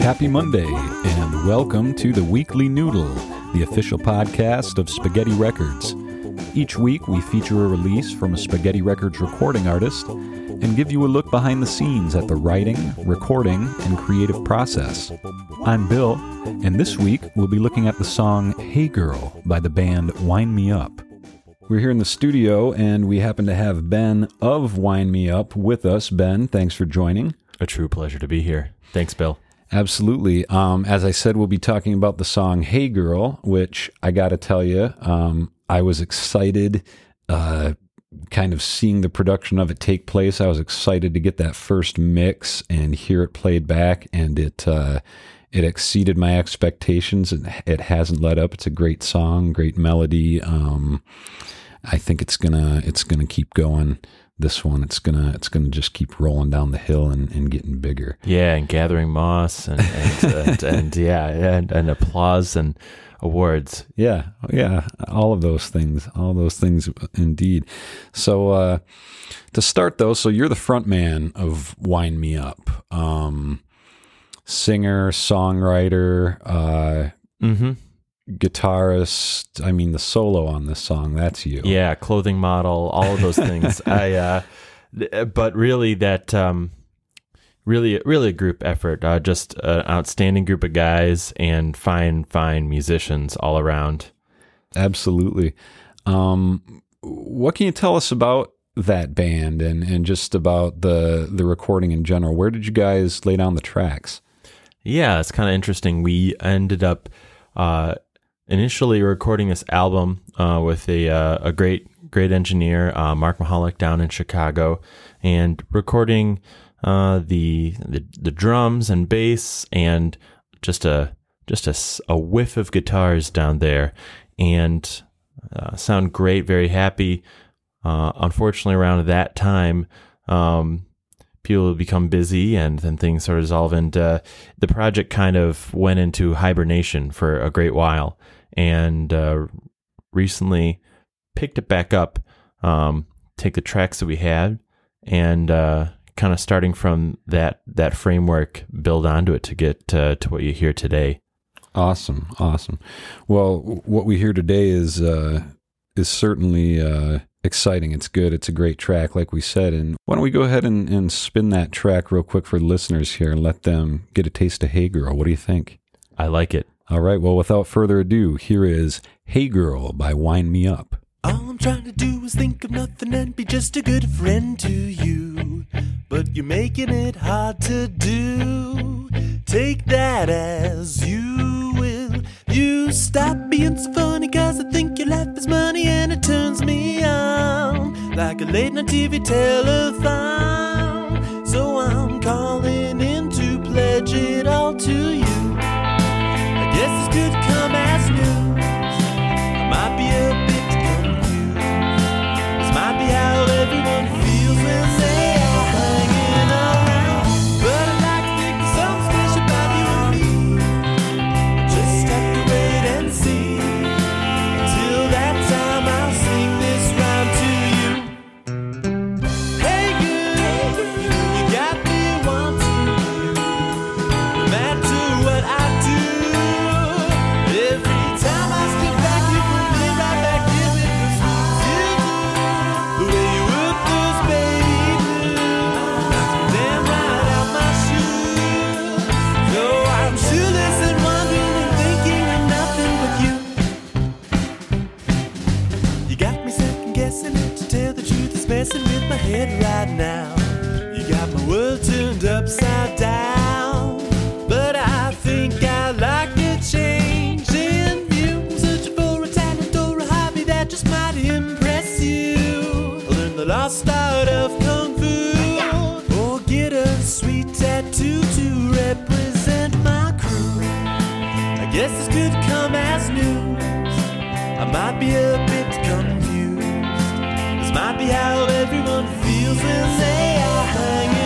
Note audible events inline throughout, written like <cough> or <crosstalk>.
Happy Monday, and welcome to the Weekly Noodle, the official podcast of Spaghetti Records. Each week, we feature a release from a Spaghetti Records recording artist and give you a look behind the scenes at the writing, recording, and creative process. I'm Bill, and this week we'll be looking at the song Hey Girl by the band Wine Me Up. We're here in the studio, and we happen to have Ben of Wine Me Up with us. Ben, thanks for joining. A true pleasure to be here. Thanks, Bill. Absolutely. Um, as I said, we'll be talking about the song Hey Girl, which I got to tell you, um, I was excited, uh, kind of seeing the production of it take place. I was excited to get that first mix and hear it played back, and it. Uh, it exceeded my expectations and it hasn't let up. It's a great song, great melody. Um, I think it's gonna it's gonna keep going. This one, it's gonna it's gonna just keep rolling down the hill and, and getting bigger. Yeah, and gathering moss and and, and, <laughs> and yeah, and, and applause and awards. Yeah, yeah, all of those things, all those things, indeed. So uh, to start though, so you're the front man of Wine Me Up, um, singer, songwriter, uh, Mm-hmm. Guitarist. I mean, the solo on this song, that's you. Yeah, clothing model, all of those things. <laughs> I, uh, th- but really, that um, really, really a group effort. Uh, just an outstanding group of guys and fine, fine musicians all around. Absolutely. Um, what can you tell us about that band and, and just about the the recording in general? Where did you guys lay down the tracks? Yeah, it's kind of interesting. We ended up uh, initially recording this album uh, with a uh, a great great engineer, uh, Mark Mahalik, down in Chicago, and recording uh, the, the the drums and bass and just a just a, a whiff of guitars down there, and uh, sound great. Very happy. Uh, unfortunately, around that time, um, people become busy and then things sort of dissolve and uh, the project kind of went into hibernation for a great while and uh, recently picked it back up um, take the tracks that we had and uh, kind of starting from that that framework build onto it to get uh, to what you hear today. Awesome, awesome. Well, what we hear today is uh, is certainly uh, exciting. It's good. It's a great track, like we said. And why don't we go ahead and, and spin that track real quick for listeners here and let them get a taste of Hey Girl. What do you think? i like it All right. Well, without further ado, here is Hey Girl by Wine Me Up. All I'm trying to do is think of nothing and be just a good friend to you. But you're making it hard to do. Take that as you will. You stop being so funny, cause I think your life is money and it turns me on. Like a late night TV telethon. Messing with my head right now. You got my world turned upside down. But I think I like the change in. I'm searching for a talent or a hobby that just might impress you. Learn the lost art of kung fu. Or get a sweet tattoo to represent my crew. I guess this could come as news. I might be a bit confused. Might be how everyone feels when they are hanging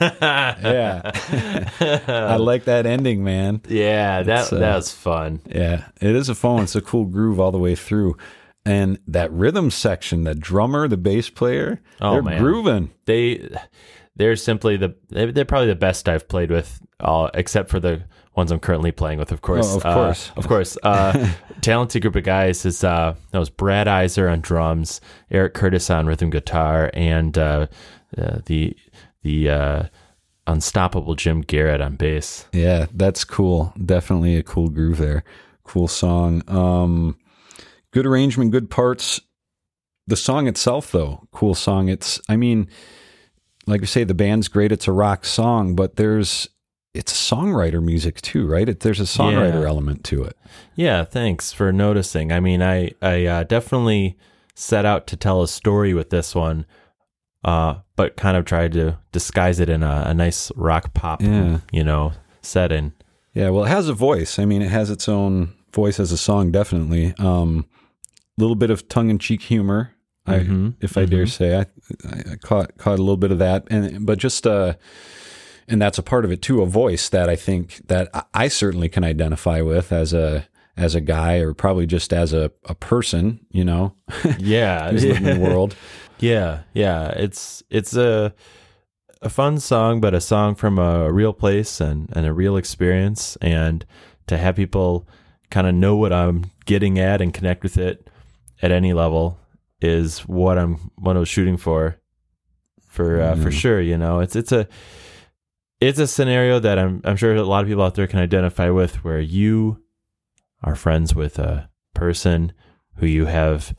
yeah. I like that ending, man. Yeah, that uh, that was fun. Yeah, it is a phone. It's a cool groove all the way through. And that rhythm section, the drummer, the bass player, Oh, they're man. grooving. They they're simply the they- they're probably the best I've played with, uh, except for the ones I'm currently playing with. Of course, Oh, of Uh, course. of course. Uh, <laughs> talented group of guys. Is uh, that was Brad Iser on drums, Eric Curtis on rhythm guitar, and uh, uh, the the uh, unstoppable Jim Garrett on bass. Yeah, that's cool. Definitely a cool groove there. Cool song. Um, good arrangement, good parts. The song itself, though, cool song. It's, I mean, like we say, the band's great. It's a rock song, but there's, it's songwriter music too, right? It, there's a songwriter Yeah. element to it. Yeah, thanks for noticing. I mean, I I uh, definitely set out to tell a story with this one, uh, but kind of tried to disguise it in a, a nice rock pop, Yeah. you know, setting. Yeah, well, it has a voice. I mean, it has its own voice as a song, definitely. Um, little bit of tongue in cheek humor, Mhm, I, if I dare say. I, I caught caught a little bit of that, and but just uh, and that's a part of it too. A voice that I think that I- certainly can identify with as a as a guy, or probably just as a a person, you know, <laughs> Yeah, who's living in the world. <laughs> yeah, yeah. It's it's a a fun song, but a song from a real place and and a real experience, and to have people kind of know what I'm getting at and connect with it at any level is what I'm what I was shooting for. For uh, for Mm. sure, you know, it's it's a it's a scenario that I'm I'm sure a lot of people out there can identify with, where you are friends with a person who you have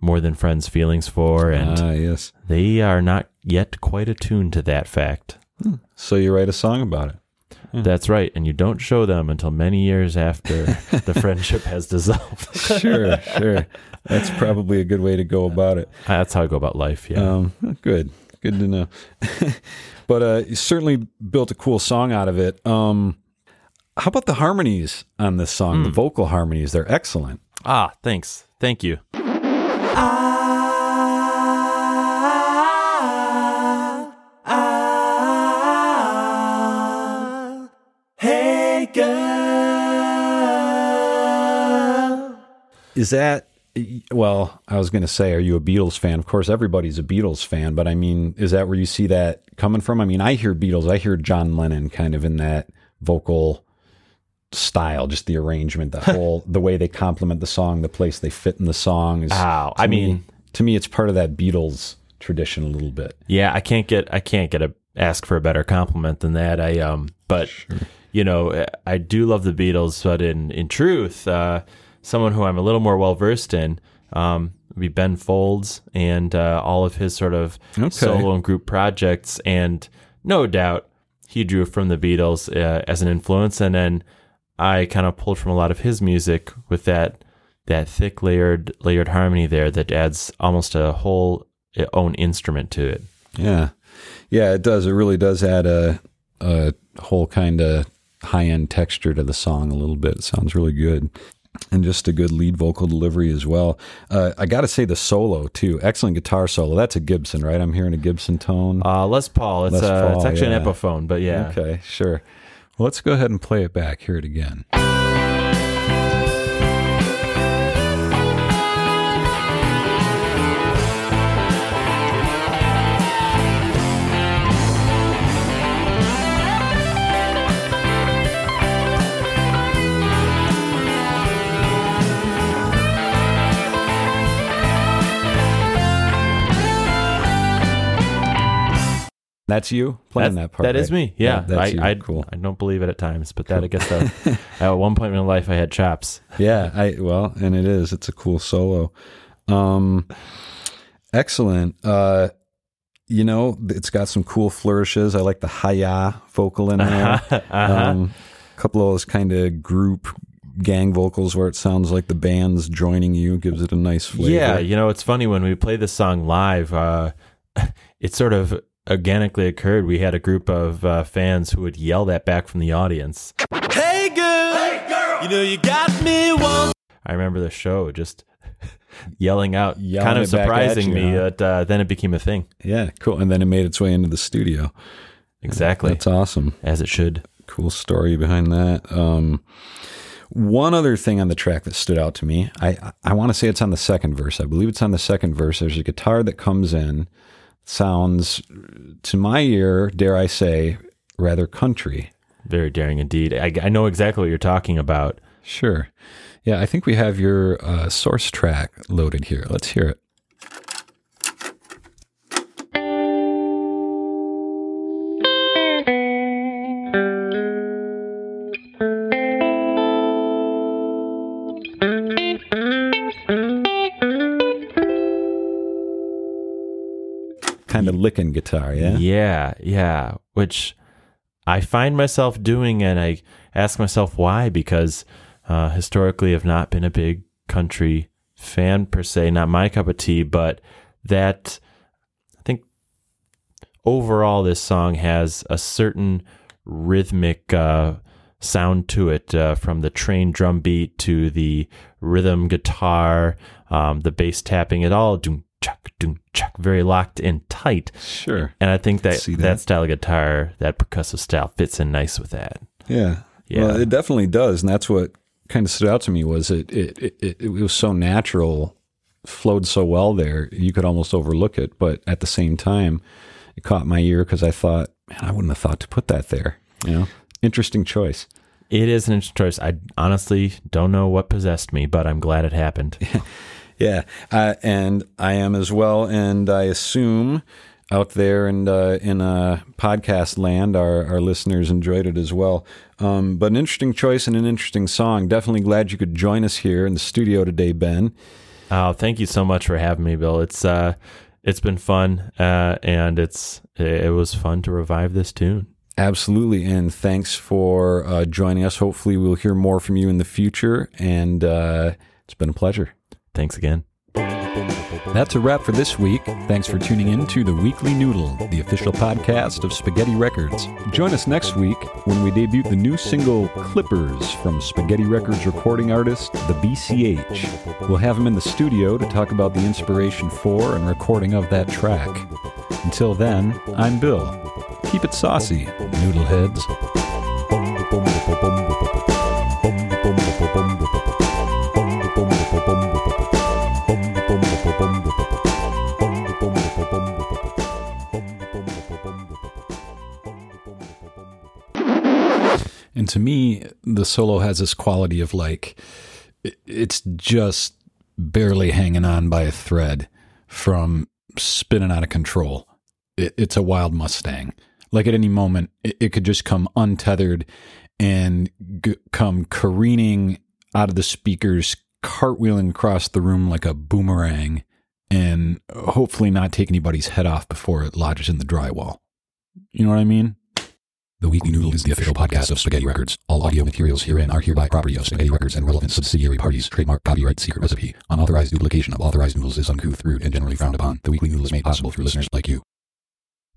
more than friends feelings for, and Ah, yes. they are not yet quite attuned to that fact. So you write a song about it. Hmm. That's right, and you don't show them until many years after <laughs> the friendship has dissolved. Sure, sure. That's probably a good way to go about it. That's how I go about life. Yeah. Um, good, good to know. <laughs> but uh, you certainly built a cool song out of it. Um, how about the harmonies on this song? The vocal harmonies, they're excellent. ah, thanks. Thank you. Is that well? I was going to say, are you a Beatles fan? Of course, everybody's a Beatles fan, but I mean, is that where you see that coming from? I mean, I hear Beatles, I hear John Lennon kind of in that vocal style, just the arrangement, the whole, <laughs> the way they complement the song, the place they fit in the song. Is, Ow. to I me- mean, to me, it's part of that Beatles tradition a little bit. yeah, I can't get I can't get a ask for a better compliment than that. I um, but you know, I do love the Beatles, but in in truth, uh, someone who I'm a little more well versed in, um, would be Ben Folds and uh, all of his sort of Okay. solo and group projects, and no doubt he drew from the Beatles uh, as an influence, and then I kind of pulled from a lot of his music with that that thick layered layered harmony there that adds almost a whole uh, own instrument to it. Yeah, yeah, it does. It really does add a a whole kind of high end texture to the song a little bit. It sounds really good, and just a good lead vocal delivery as well. Uh, I got to say the solo too, excellent guitar solo. That's a Gibson, right? I'm hearing a Gibson tone. Uh, Les Paul, it's Les uh, it's actually yeah. an Epiphone, but yeah, Okay, sure. Let's go ahead and play it back. Hear it again. That's you playing that, part. That is right? me. Yeah, that's I. I, cool. I don't believe it at times, but that I guess uh, <laughs> at one point in my life I had chops. yeah i well and it is it's a cool solo um excellent uh you know it's got some cool flourishes i like the hi-ya vocal in there <laughs> Uh-huh. um a couple of those kind of group gang vocals where it sounds like the band's joining you gives it a nice flavor Yeah, you know, it's funny when we play this song live, uh, <laughs> it sort of organically occurred. We had a group of uh, fans who would yell that back from the audience. Hey girl. Hey girl. You know you got me one. I remember the show just <laughs> yelling out, Yelling kind of it back at surprising me, huh? but uh, then it became a thing. yeah cool and then it made its way into the studio exactly That's awesome. as it should. Cool story behind that. Um, one other thing on the track that stood out to me, I I want to say it's on the second verse. I believe it's on the second verse. There's a guitar that comes in, sounds to my ear, dare I say, rather country. Very daring indeed. I, I know exactly what you're talking about. Sure. Yeah, I think we have your uh, source track loaded here. Let's hear it. Kind of licking guitar, yeah? Yeah, yeah. Which I find myself doing, and I ask myself why, because uh, historically I've not been a big country fan per se, not my cup of tea, but that I think overall this song has a certain rhythmic uh, sound to it, uh, from the train drum beat to the rhythm guitar, um, the bass tapping, it all doom doom chuck, very locked in tight. Sure. And I think that, that that. style of guitar, that percussive style, fits in nice with that. Yeah. Yeah. Well, it definitely does, and that's what kind of stood out to me was it it, it it it was so natural, flowed so well there. You could almost overlook it, but at the same time, it caught my ear because I thought, man, I wouldn't have thought to put that there. You know, interesting choice. It is an interesting choice. I honestly don't know what possessed me, but I'm glad it happened. Yeah, uh, and I am as well, and I assume out there and uh, in uh, podcast land, our our listeners enjoyed it as well. Um, but an interesting choice and an interesting song. Definitely glad you could join us here in the studio today, Ben. Oh, thank you so much for having me, Bill. It's uh, it's been fun, uh, and it's it was fun to revive this tune. Absolutely, and thanks for uh, joining us. Hopefully, we'll hear more from you in the future, and uh, it's been a pleasure. Thanks again. That's a wrap for this week. Thanks for tuning in to the Weekly Noodle, the official podcast of Spaghetti Records. Join us next week when we debut the new single Clippers from Spaghetti Records recording artist The BCH. We'll have him in the studio to talk about the inspiration for and recording of that track. Until then, I'm Bill. Keep it saucy, noodleheads. To me, the solo has this quality of like, it's just barely hanging on by a thread from spinning out of control. It, it's a wild Mustang. Like at any moment, it, it could just come untethered and g- come careening out of the speakers, cartwheeling across the room like a boomerang, and hopefully not take anybody's head off before it lodges in the drywall. You know what I mean? The Weekly Noodle is the official podcast of Spaghetti Records. All audio materials herein are hereby property of Spaghetti Records and relevant subsidiary parties. Trademark, copyright, secret recipe. Unauthorized duplication of authorized noodles is uncouth, rude, and generally frowned upon. The Weekly Noodle is made possible through listeners like you.